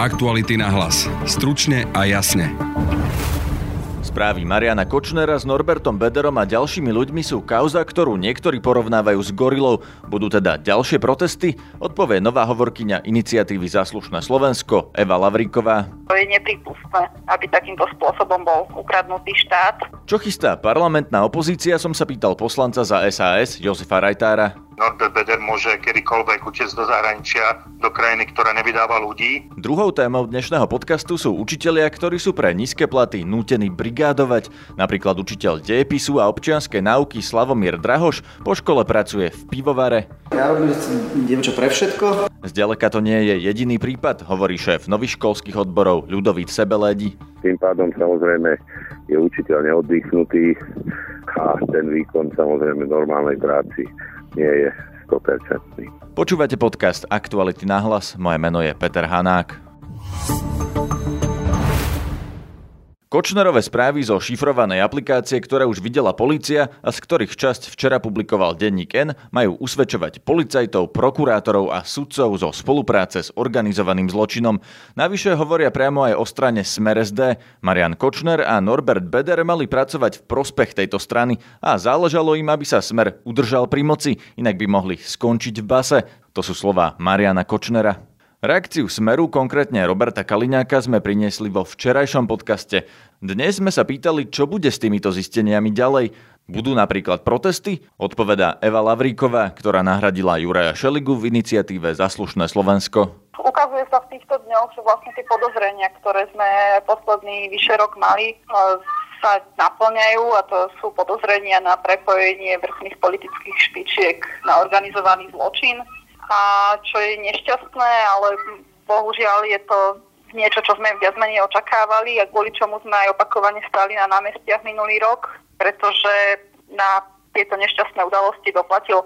Aktuality na hlas. Stručne a jasne. Správy Mariana Kočnera s Norbertom Bederom a ďalšími ľuďmi sú kauza, ktorú niektorí porovnávajú s gorilou. Budú teda ďalšie protesty? Odpovie nová hovorkyňa iniciatívy Zaslušné Slovensko Eva Lavríková. To je nepripustné, aby takýmto spôsobom bol ukradnutý štát. Čo chystá parlamentná opozícia, som sa pýtal poslanca za SAS Josefa Rajtára. Norbert Beder môže kedykoľvek utiecť do zahraničia, do krajiny, ktorá nevydáva ľudí. Druhou témou dnešného podcastu sú učitelia, ktorí sú pre nízke platy nútení brigádovať. Napríklad učiteľ dejepisu a občianskej náuky Slavomír Drahoš po škole pracuje v pivovare. Ja robím niečo pre všetko. Zďaleka to nie je jediný prípad, hovorí šéf nových školských odborov Ľudovít Sebelédi. Tým pádom samozrejme je učiteľ neoddychnutý a ten výkon samozrejme normálnej práci nie je 100%. Počúvate podcast Aktuality na hlas, moje meno je Peter Hanák. Kočnerové správy zo šifrovanej aplikácie, ktoré už videla policia a z ktorých časť včera publikoval denník N, majú usvedčovať policajtov, prokurátorov a sudcov zo spolupráce s organizovaným zločinom. Navyše hovoria priamo aj o strane Smer SD. Marian Kočner a Norbert Beder mali pracovať v prospech tejto strany a záležalo im, aby sa Smer udržal pri moci, inak by mohli skončiť v base. To sú slova Mariana Kočnera. Reakciu Smeru, konkrétne Roberta Kaliňáka, sme priniesli vo včerajšom podcaste. Dnes sme sa pýtali, čo bude s týmito zisteniami ďalej. Budú napríklad protesty? Odpovedá Eva Lavríková, ktorá nahradila Juraja Šeligu v iniciatíve Zaslušné Slovensko. Ukazuje sa v týchto dňoch, že vlastne tie podozrenia, ktoré sme posledný vyše rok mali, e, sa naplňajú a to sú podozrenia na prepojenie vrchných politických špičiek na organizovaný zločin a čo je nešťastné, ale bohužiaľ je to niečo, čo sme viac menej očakávali a kvôli čomu sme aj opakovane stali na námestiach minulý rok, pretože na tieto nešťastné udalosti doplatil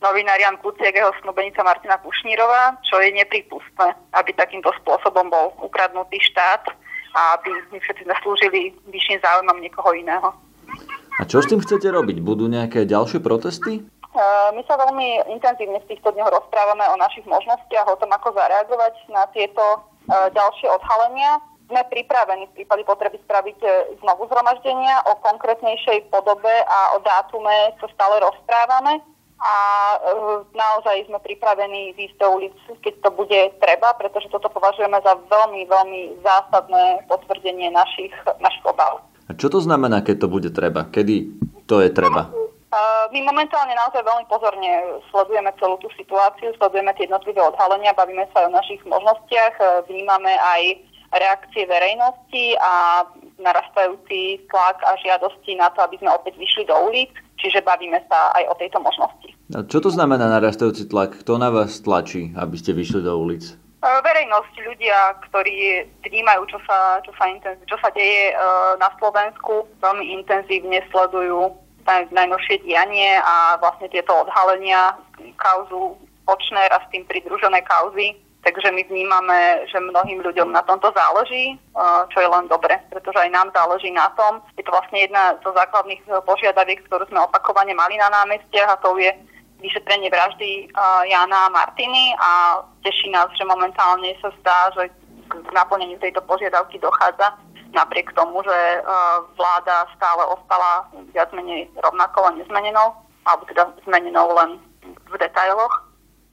novinár Jan Kuciak jeho snúbenica Martina Pušnírová, čo je nepripustné, aby takýmto spôsobom bol ukradnutý štát a aby my všetci zaslúžili vyšším záujmom niekoho iného. A čo s tým chcete robiť? Budú nejaké ďalšie protesty? Eh, my sa veľmi intenzívne v týchto dňoch rozprávame o našich možnostiach, o tom, ako zareagovať na tieto eh, ďalšie odhalenia. Sme pripravení v prípade potreby spraviť eh, znovu zhromaždenia. O konkrétnejšej podobe a o dátume sa stále rozprávame a naozaj sme pripravení výjsť do ulic, keď to bude treba, pretože toto považujeme za veľmi, veľmi zásadné potvrdenie našich, našich obav. A čo to znamená, keď to bude treba? Kedy to je treba? My momentálne naozaj veľmi pozorne sledujeme celú tú situáciu, sledujeme tie jednotlivé odhalenia, bavíme sa aj o našich možnostiach, e, vnímame aj reakcie verejnosti a narastajúci tlak a žiadosti na to, aby sme opäť vyšli do ulic, čiže bavíme sa aj o tejto možnosti. A čo to znamená narastajúci tlak? Kto na vás tlačí, aby ste vyšli do ulic? E, verejnosť, ľudia, ktorí vnímajú, čo sa, čo sa, čo sa deje e, na Slovensku, veľmi intenzívne sledujú najnovšie dianie a vlastne tieto odhalenia kauzu Počner a s tým pridružené kauzy. Takže my vnímame, že mnohým ľuďom na tomto záleží, e, čo je len dobre, pretože aj nám záleží na tom. Je to vlastne jedna zo základných požiadaviek, ktorú sme opakovane mali na námestiach a to je vyšetrenie vraždy e, Jana a Martiny a teší nás, že momentálne sa zdá, že k naplneniu tejto požiadavky dochádza napriek tomu, že e, vláda stále ostala viac menej rovnako len nezmenenou, alebo teda zmenenou len v detailoch.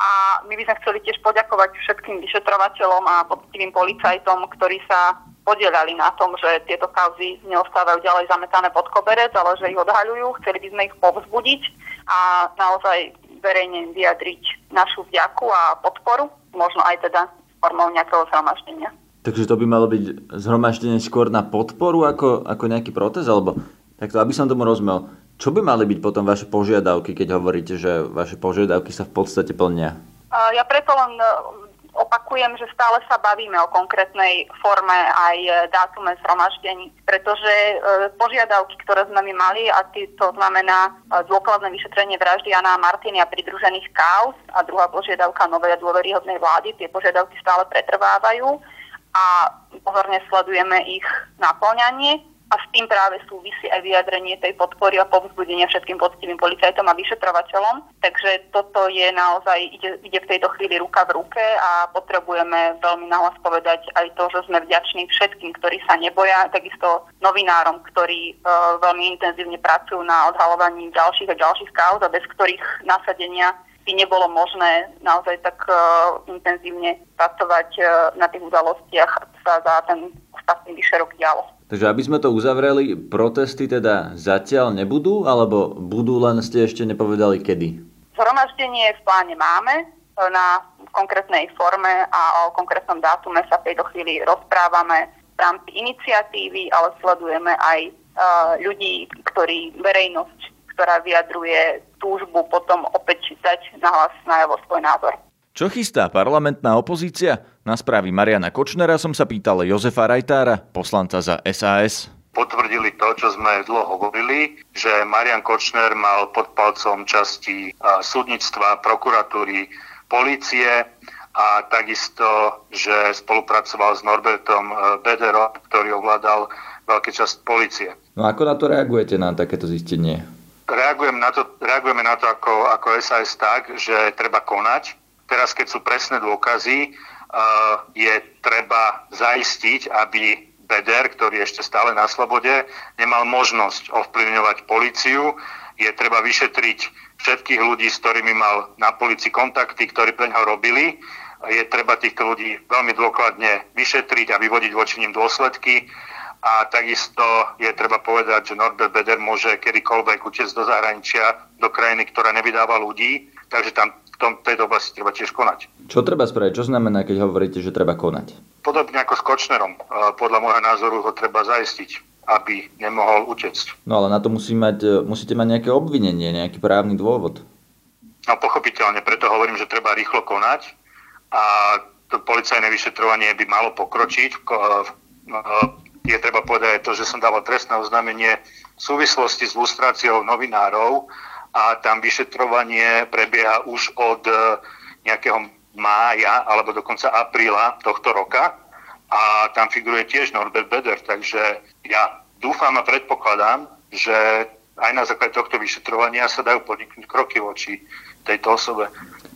A my by sme chceli tiež poďakovať všetkým vyšetrovateľom a poctivým policajtom, ktorí sa podielali na tom, že tieto kauzy neostávajú ďalej zametané pod koberec, ale že ich odhaľujú. Chceli by sme ich povzbudiť a naozaj verejne vyjadriť našu vďaku a podporu, možno aj teda formou nejakého zhromaždenia. Takže to by malo byť zhromaždenie skôr na podporu ako, ako nejaký protest? Alebo takto, aby som tomu rozumel, čo by mali byť potom vaše požiadavky, keď hovoríte, že vaše požiadavky sa v podstate plnia? Ja preto len e, opakujem, že stále sa bavíme o konkrétnej forme aj e, dátume zhromaždení, pretože e, požiadavky, ktoré sme my mali, a to znamená dôkladné vyšetrenie vraždy Jana a Martiny a pridružených kauz a druhá požiadavka novej a dôveryhodnej vlády, tie požiadavky stále pretrvávajú a pozorne sledujeme ich naplňanie. a s tým práve súvisí aj vyjadrenie tej podpory a povzbudenia všetkým poctivým policajtom a vyšetrovateľom. Takže toto je naozaj, ide, ide v tejto chvíli ruka v ruke a potrebujeme veľmi nahlas povedať aj to, že sme vďační všetkým, ktorí sa neboja, takisto novinárom, ktorí e, veľmi intenzívne pracujú na odhalovaní ďalších a ďalších kauz a bez ktorých nasadenia by nebolo možné naozaj tak uh, intenzívne pracovať uh, na tých udalostiach sa za ten ostatný vyše rok dialo. Takže aby sme to uzavreli, protesty teda zatiaľ nebudú, alebo budú, len ste ešte nepovedali kedy? Zhromaždenie v pláne máme, na konkrétnej forme a o konkrétnom dátume sa v tejto chvíli rozprávame v rámci iniciatívy, ale sledujeme aj ľudí, ktorí verejnosť, ktorá vyjadruje túžbu potom opäť dať nahlas najavo svoj názor. Čo chystá parlamentná opozícia? Na správy Mariana Kočnera som sa pýtal Jozefa Rajtára, poslanca za SAS. Potvrdili to, čo sme dlho hovorili, že Marian Kočner mal pod palcom časti súdnictva, prokuratúry, polície a takisto, že spolupracoval s Norbertom Bederom, ktorý ovládal veľké časť policie. No ako na to reagujete na takéto zistenie? Reagujem na to, reagujeme na to ako, ako SAS tak, že treba konať. Teraz, keď sú presné dôkazy, uh, je treba zaistiť, aby Beder, ktorý ešte stále na slobode, nemal možnosť ovplyvňovať policiu. Je treba vyšetriť všetkých ľudí, s ktorými mal na policii kontakty, ktorí pre ňoho robili. Je treba týchto ľudí veľmi dôkladne vyšetriť a vyvodiť voči ním dôsledky a takisto je treba povedať, že Norbert Beder môže kedykoľvek utiecť do zahraničia, do krajiny, ktorá nevydáva ľudí, takže tam v tom, tejto oblasti treba tiež konať. Čo treba spraviť? Čo znamená, keď hovoríte, že treba konať? Podobne ako s Kočnerom. Podľa môjho názoru ho treba zaistiť aby nemohol utecť. No ale na to musí mať, musíte mať nejaké obvinenie, nejaký právny dôvod. No pochopiteľne, preto hovorím, že treba rýchlo konať a to policajné vyšetrovanie by malo pokročiť je treba povedať to, že som dával trestné oznámenie v súvislosti s lustráciou novinárov a tam vyšetrovanie prebieha už od e, nejakého mája alebo dokonca apríla tohto roka a tam figuruje tiež Norbert Beder, takže ja dúfam a predpokladám, že aj na základe tohto vyšetrovania sa dajú podniknúť kroky voči tejto osobe.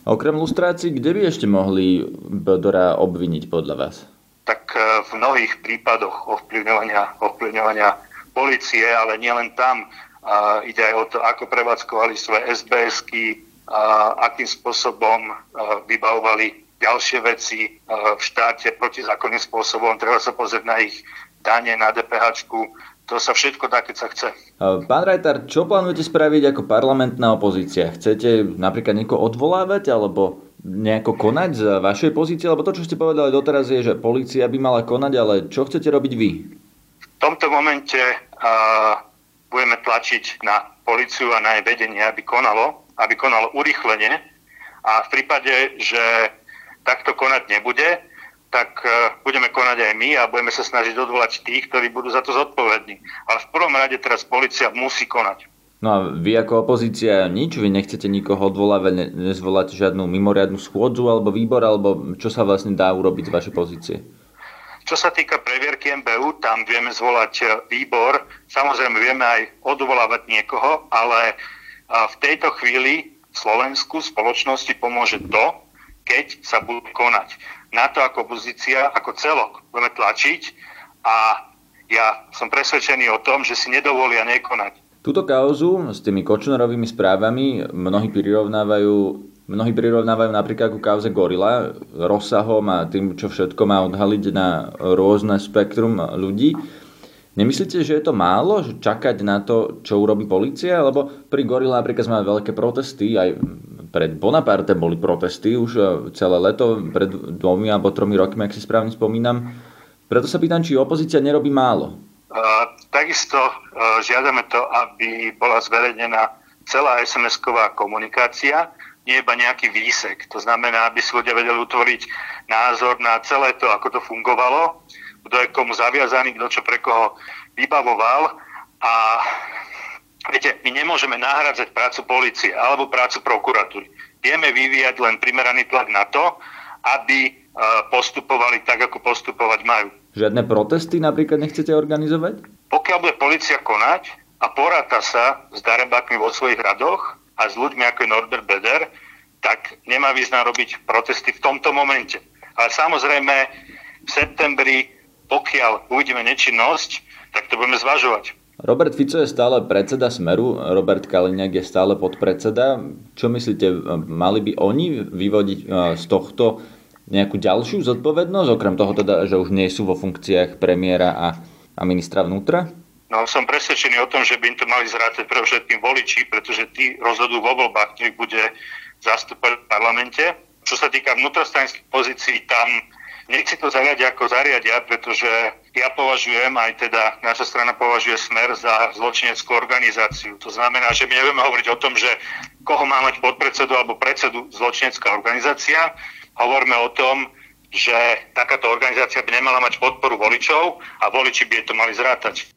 Okrem lustrácií, kde by ešte mohli Bedora obviniť podľa vás? Tak e, v mnohých prípadoch ovplyvňovania, ovplyvňovania policie, ale nielen tam. A ide aj o to, ako prevádzkovali svoje SBSky, a akým spôsobom vybavovali ďalšie veci v štáte protizákonným spôsobom. Treba sa pozrieť na ich dane, na DPH. To sa všetko dá, keď sa chce. Pán Rajtar, čo plánujete spraviť ako parlamentná opozícia? Chcete napríklad niekoho odvolávať, alebo nejako konať z vašej pozície? Lebo to, čo ste povedali doteraz, je, že policia by mala konať, ale čo chcete robiť vy? V tomto momente uh, budeme tlačiť na policiu a na jej vedenie, aby konalo, aby konalo urychlenie a v prípade, že takto konať nebude, tak uh, budeme konať aj my a budeme sa snažiť odvolať tých, ktorí budú za to zodpovední. Ale v prvom rade teraz policia musí konať. No a vy ako opozícia nič? Vy nechcete nikoho odvolávať, ne, nezvoláte žiadnu mimoriadnu schôdzu alebo výbor, alebo čo sa vlastne dá urobiť z vašej pozície? Čo sa týka previerky MBU, tam vieme zvolať e, výbor. Samozrejme vieme aj odvolávať niekoho, ale e, v tejto chvíli v Slovensku spoločnosti pomôže to, keď sa budú konať. Na to ako opozícia, ako celok budeme tlačiť a ja som presvedčený o tom, že si nedovolia nekonať. Túto kauzu s tými Kočnerovými správami mnohí prirovnávajú Mnohí prirovnávajú napríklad ku kauze Gorila, rozsahom a tým, čo všetko má odhaliť na rôzne spektrum ľudí. Nemyslíte, že je to málo, že čakať na to, čo urobí policia? Lebo pri Gorila napríklad sme veľké protesty, aj pred Bonaparte boli protesty už e, celé leto, pred dvomi alebo tromi rokmi, ak si správne spomínam. Preto sa pýtam, či opozícia nerobí málo. Takisto e, žiadame to, aby bola zverejnená celá SMS-ková komunikácia, nie iba nejaký výsek. To znamená, aby si ľudia vedeli utvoriť názor na celé to, ako to fungovalo, kto je komu zaviazaný, kto čo pre koho vybavoval. A viete, my nemôžeme nahrádzať prácu policie alebo prácu prokuratúry. Vieme vyvíjať len primeraný tlak na to, aby e, postupovali tak, ako postupovať majú. Žiadne protesty napríklad nechcete organizovať? Pokiaľ bude policia konať a poráta sa s darebákmi vo svojich radoch a s ľuďmi ako je Norbert Beder, tak nemá význam robiť protesty v tomto momente. Ale samozrejme v septembri, pokiaľ uvidíme nečinnosť, tak to budeme zvažovať. Robert Fico je stále predseda Smeru, Robert Kaliňák je stále podpredseda. Čo myslíte, mali by oni vyvodiť e, z tohto nejakú ďalšiu zodpovednosť, okrem toho teda, že už nie sú vo funkciách premiéra a, a ministra vnútra? No som presvedčený o tom, že by im to mali zrátať pre všetkým voliči, pretože tí rozhodujú vo voľbách, ktorých bude zastúpať v parlamente. Čo sa týka vnútrostranických pozícií, tam nech si to zariadia ako zariadia, pretože ja považujem, aj teda naša strana považuje smer za zločineckú organizáciu. To znamená, že my nebudeme hovoriť o tom, že koho má mať podpredsedu alebo predsedu zločinecká organizácia. Hovoríme o tom, že takáto organizácia by nemala mať podporu voličov a voliči by je to mali zrátať.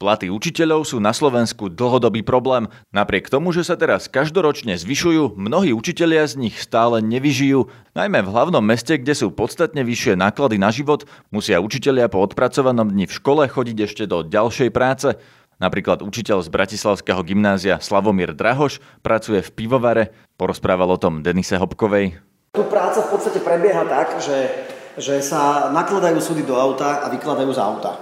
Platy učiteľov sú na Slovensku dlhodobý problém. Napriek tomu, že sa teraz každoročne zvyšujú, mnohí učitelia z nich stále nevyžijú. Najmä v hlavnom meste, kde sú podstatne vyššie náklady na život, musia učitelia po odpracovanom dni v škole chodiť ešte do ďalšej práce. Napríklad učiteľ z Bratislavského gymnázia Slavomír Drahoš pracuje v pivovare. Porozprával o tom Denise Hopkovej. Tu práca v podstate prebieha tak, že, že sa nakladajú súdy do auta a vykladajú z auta.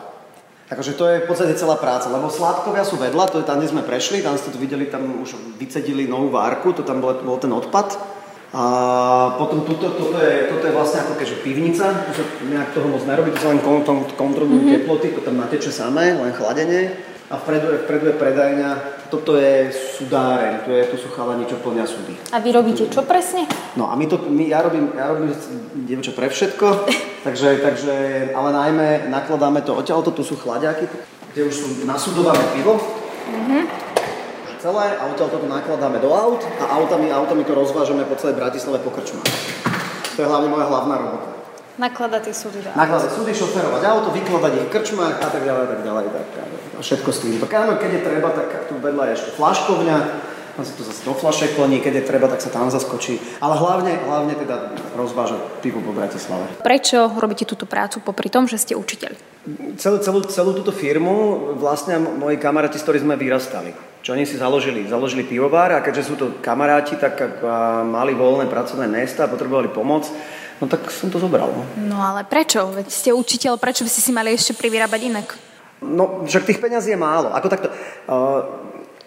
Takže to je v podstate celá práca, lebo sládkovia sú vedľa, to je tam, kde sme prešli, tam ste to videli, tam už vycedili novú várku, to tam bol, bol ten odpad. A potom tuto, toto, je, toto je vlastne ako keďže pivnica, tu sa nejak toho moc nerobí, to sa len kontrolujú mm-hmm. teploty, to tam nateče samé, len chladenie. A vpredu je, vpredu je predajňa, toto je sudáreň, tu, je, tu sú chalani, čo plnia súdy. A vy robíte čo presne? No a my to, my, ja robím, ja robím dievča pre všetko, takže, takže, ale najmä nakladáme to odtiaľto, tu sú chladiaky, kde už sú nasudované pivo. Mm-hmm. Celé a odtiaľto to nakladáme do aut a autami, autami to rozvážame po celej Bratislave po krčmách. To je hlavne moja hlavná robota. Nakladať tie súdy Nakladať súdy, šoferovať auto, vykladať ich v krčmách a tak ďalej, tak ďalej. Tak, a všetko s tým. Tak keď je treba, tak tu vedľa je ešte flaškovňa, tam sa to zase do flašek plní, keď je treba, tak sa tam zaskočí. Ale hlavne, hlavne teda rozváža pivo po Bratislave. Prečo robíte túto prácu popri tom, že ste učiteľ? Celú, celú, celú túto firmu vlastne moji kamaráti, s ktorí sme vyrastali. Čo oni si založili? Založili pivovar a keďže sú to kamaráti, tak mali voľné pracovné miesta a potrebovali pomoc, No tak som to zobral. No, no ale prečo? Veď ste učiteľ, prečo by ste si mali ešte privyrábať inak? No, však tých peňazí je málo. Ako takto, uh,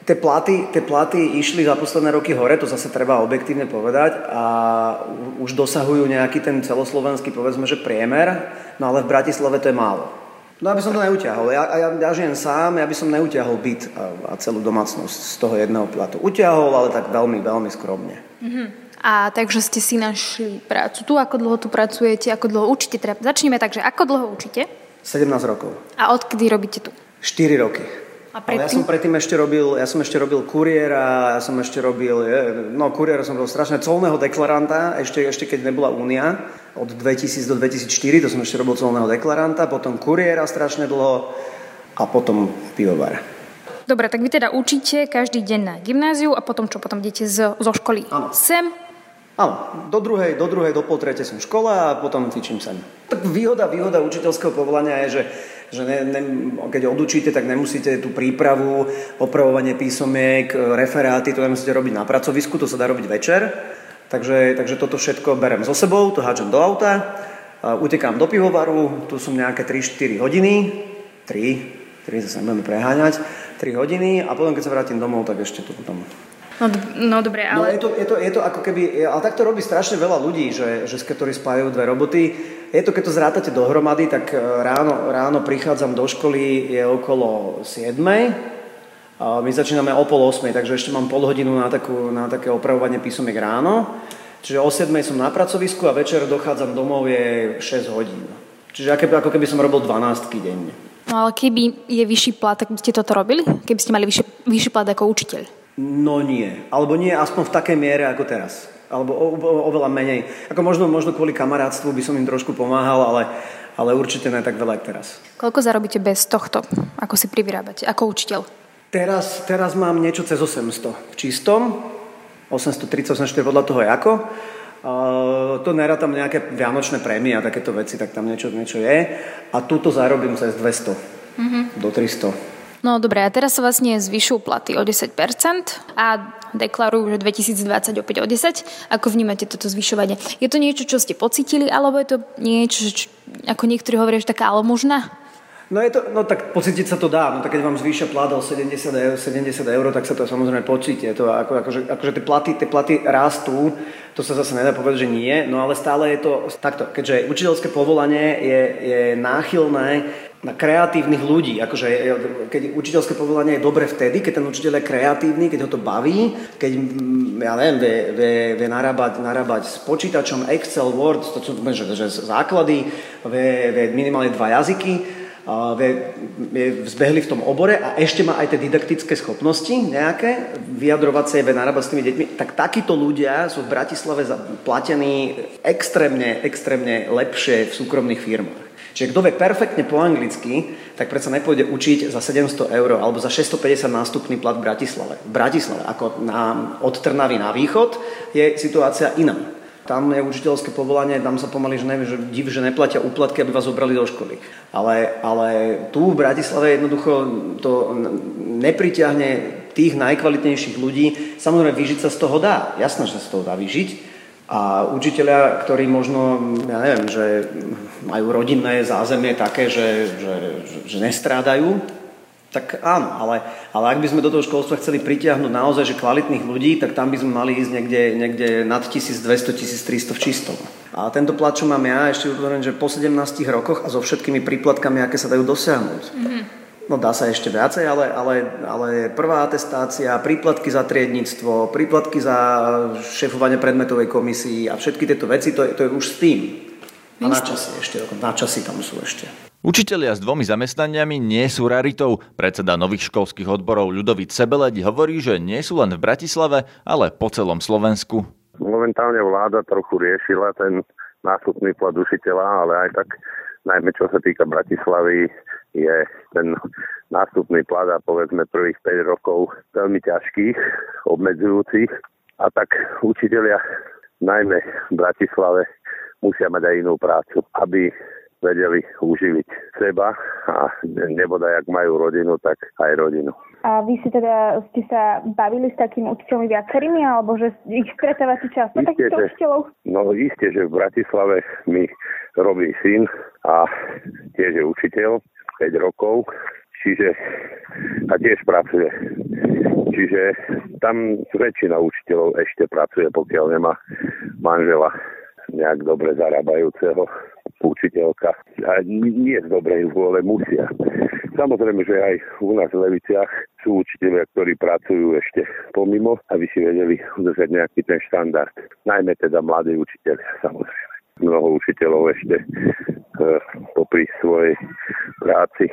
tie platy, tie platy išli za posledné roky hore, to zase treba objektívne povedať a už dosahujú nejaký ten celoslovenský, povedzme, že priemer, no ale v Bratislave to je málo. No aby som to neutiahol. Ja, ja, ja žijem sám, ja by som neutiahol byt a, a celú domácnosť z toho jedného platu. Utiahol, ale tak veľmi, veľmi skromne. Mm-hmm. A takže ste si našli prácu tu, ako dlho tu pracujete, ako dlho učíte. Teda začneme tak, že ako dlho učíte? 17 rokov. A odkedy robíte tu? 4 roky. A predtým? ja som predtým ešte robil, ja som ešte robil kuriéra, ja som ešte robil, no kuriéra som robil strašne colného deklaranta, ešte, ešte keď nebola únia, od 2000 do 2004, to som ešte robil colného deklaranta, potom kuriéra strašne dlho a potom pivovar. Dobre, tak vy teda učíte každý deň na gymnáziu a potom čo? Potom idete z, zo školy Áno. sem Áno, do druhej, do druhej, do pol tretej som škola a potom cvičím sem. Tak výhoda, výhoda učiteľského povolania je, že, že ne, ne, keď odučíte, tak nemusíte tú prípravu, opravovanie písomiek, referáty, to nemusíte robiť na pracovisku, to sa dá robiť večer. Takže, takže toto všetko berem so sebou, to hádžem do auta, utekám do pivovaru, tu som nejaké 3-4 hodiny, 3, 3 zase nebudeme preháňať, 3 hodiny a potom keď sa vrátim domov, tak ešte tu potom No, no dobre, no, ale... No je to, je, to, je to ako keby, ale tak to robí strašne veľa ľudí, že, že ktorí spájajú dve roboty. Je to, keď to zrátate dohromady, tak e, ráno, ráno prichádzam do školy, je okolo 7. A my začíname o pol 8, takže ešte mám pol hodinu na, takú, na také opravovanie písomiek ráno. Čiže o 7 som na pracovisku a večer dochádzam domov je 6 hodín. Čiže ako keby, ako keby som robil 12 denne. No ale keby je vyšší plat, tak by ste toto robili? Keby ste mali vyšší, vyšší plat ako učiteľ? No nie. Alebo nie aspoň v takej miere ako teraz. Alebo o, o, oveľa menej. Ako možno, možno kvôli kamarátstvu by som im trošku pomáhal, ale, ale určite ne tak veľa ako teraz. Koľko zarobíte bez tohto? Ako si privyrábate? Ako učiteľ? Teraz, teraz mám niečo cez 800 v čistom. 830, 840 podľa toho je ako. Uh, to nerátam nejaké vianočné prémie a takéto veci, tak tam niečo, niečo je. A túto zarobím cez 200 mm-hmm. do 300. No dobre, a teraz sa vlastne zvyšujú platy o 10% a deklarujú, že 2020 opäť o 10. Ako vnímate toto zvyšovanie? Je to niečo, čo ste pocitili, alebo je to niečo, čo, ako niektorí hovoria, že taká možná? No, je to, no tak pocítiť sa to dá, no tak keď vám zvýšia plat o 70 eur, 70 eur, tak sa to samozrejme pocíti. To ako, akože, akože tie, platy, tie platy rastú, to sa zase nedá povedať, že nie, no ale stále je to takto, keďže učiteľské povolanie je, je náchylné na kreatívnych ľudí. Akože, keď učiteľské povolanie je dobre vtedy, keď ten učiteľ je kreatívny, keď ho to baví, keď, mm, ja neviem, vie, vie, vie narábať, narábať s počítačom Excel, Word, to sú že, že základy, vie, vie minimálne dva jazyky, je vzbehli v tom obore a ešte má aj tie didaktické schopnosti nejaké, vyjadrovať sa, vie narábať s tými deťmi, tak takíto ľudia sú v Bratislave platení extrémne, extrémne lepšie v súkromných firmách. Čiže kto vie perfektne po anglicky, tak predsa nepôjde učiť za 700 eur alebo za 650 nástupný plat v Bratislave. V Bratislave, ako na, od Trnavy na východ, je situácia iná. Tam je učiteľské povolanie, tam sa pomaly, že neviem, že div, že neplatia úplatky, aby vás zobrali do školy. Ale, ale tu v Bratislave jednoducho to nepriťahne tých najkvalitnejších ľudí. Samozrejme, vyžiť sa z toho dá. Jasné, že sa z toho dá vyžiť. A učiteľia, ktorí možno, ja neviem, že majú rodinné zázemie také, že, že, že nestrádajú, tak áno, ale, ale ak by sme do toho školstva chceli pritiahnuť naozaj že kvalitných ľudí, tak tam by sme mali ísť niekde, niekde nad 1200-1300 v čistom. A tento plat, čo mám ja, ešte uvedom, že po 17 rokoch a so všetkými príplatkami, aké sa dajú dosiahnuť. Mm-hmm. No dá sa ešte viacej, ale, ale, ale prvá atestácia, príplatky za triednictvo, príplatky za šéfovanie predmetovej komisii a všetky tieto veci, to je, to je už s tým. A na časy ešte, na časy tam sú ešte. Učitelia s dvomi zamestnaniami nie sú raritou. Predseda nových školských odborov Ľudovít Sebeleď hovorí, že nie sú len v Bratislave, ale po celom Slovensku. Momentálne vláda trochu riešila ten nástupný plat učiteľa, ale aj tak najmä čo sa týka Bratislavy je ten nástupný plat a povedzme prvých 5 rokov veľmi ťažkých, obmedzujúcich a tak učiteľia najmä v Bratislave musia mať aj inú prácu, aby vedeli uživiť seba a nebodaj, ak majú rodinu, tak aj rodinu. A vy si teda, ste sa bavili s takými učiteľmi viacerými, alebo že ich stretávate často takýchto učiteľov? No isté, že v Bratislave mi robí syn a tiež je učiteľ 5 rokov, čiže a tiež pracuje. Čiže tam väčšina učiteľov ešte pracuje, pokiaľ nemá manžela nejak dobre zarábajúceho učiteľka. A nie z dobrej vôle musia. Samozrejme, že aj u nás v Leviciach sú učiteľia, ktorí pracujú ešte pomimo, aby si vedeli udržať nejaký ten štandard. Najmä teda mladí učiteľia, samozrejme. Mnoho učiteľov ešte e, popri svojej práci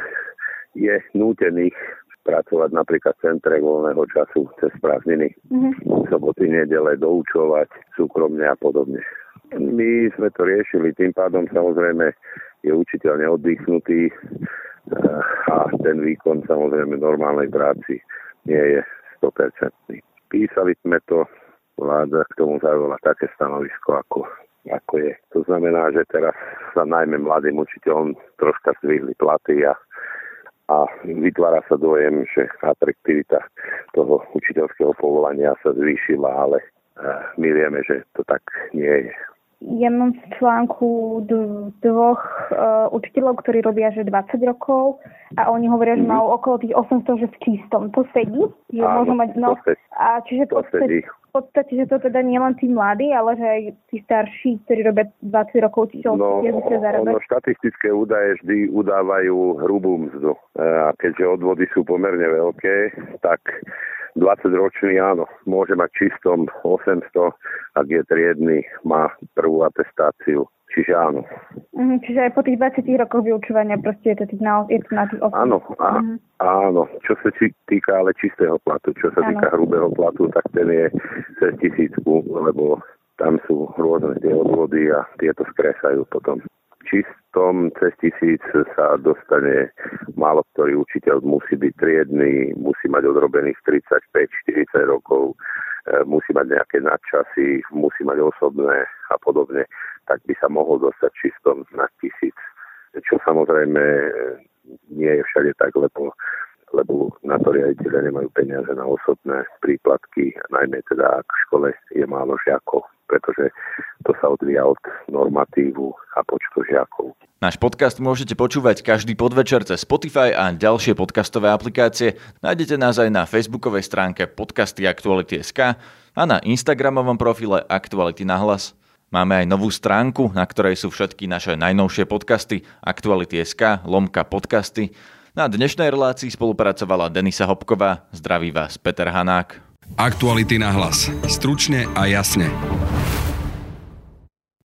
je nútených pracovať napríklad v centre voľného času cez prázdniny, mm-hmm. soboty, nedele, doučovať súkromne a podobne. My sme to riešili, tým pádom samozrejme je učiteľ neoddychnutý eh, a ten výkon samozrejme normálnej práci nie je 100%. Písali sme to, vláda k tomu zaujala také stanovisko, ako, ako je. To znamená, že teraz sa najmä mladým učiteľom troška zvýhli platy a, a vytvára sa dojem, že atraktivita toho učiteľského povolania sa zvýšila, ale eh, my vieme, že to tak nie je ja mám v článku dvoch uh, učiteľov, ktorí robia že 20 rokov a oni hovoria, že mm-hmm. majú okolo tých 800, že v čistom. To sedí? Že Áno, môžu mať, no, to sedí. a čiže to podstate, v podstate, že to teda nie len tí mladí, ale že aj tí starší, ktorí robia 20 rokov učiteľov, no, ono, štatistické údaje vždy udávajú hrubú mzdu. E, a keďže odvody sú pomerne veľké, tak 20-ročný, áno, môže mať čistom 800, ak je triedny, má prvú atestáciu. Čiže áno. Mm, čiže aj po tých 20 rokoch vyučovania proste je to, tých na, je to na tých 800. Áno, á, mm. áno. Čo sa týka ale čistého platu, čo sa áno. týka hrubého platu, tak ten je cez tisícku, lebo tam sú rôzne tie odvody a tieto skresajú potom čistom cez tisíc sa dostane málo ktorý učiteľ, musí byť triedny, musí mať odrobených 35-40 rokov, e, musí mať nejaké nadčasy, musí mať osobné a podobne, tak by sa mohol dostať čistom na tisíc. Čo samozrejme nie je všade tak, lebo lebo na to riaditeľe nemajú peniaze na osobné príplatky, najmä teda ak v škole je málo žiakov, pretože to sa odvíja od normatívu a počtu žiakov. Náš podcast môžete počúvať každý podvečer cez Spotify a ďalšie podcastové aplikácie. Nájdete nás aj na facebookovej stránke podcasty Aktuality.sk a na Instagramovom profile Aktuality na hlas. Máme aj novú stránku, na ktorej sú všetky naše najnovšie podcasty Aktuality.sk, lomka podcasty na dnešnej relácii spolupracovala Denisa Hopková. Zdraví vás Peter Hanák. Aktuality na hlas. Stručne a jasne.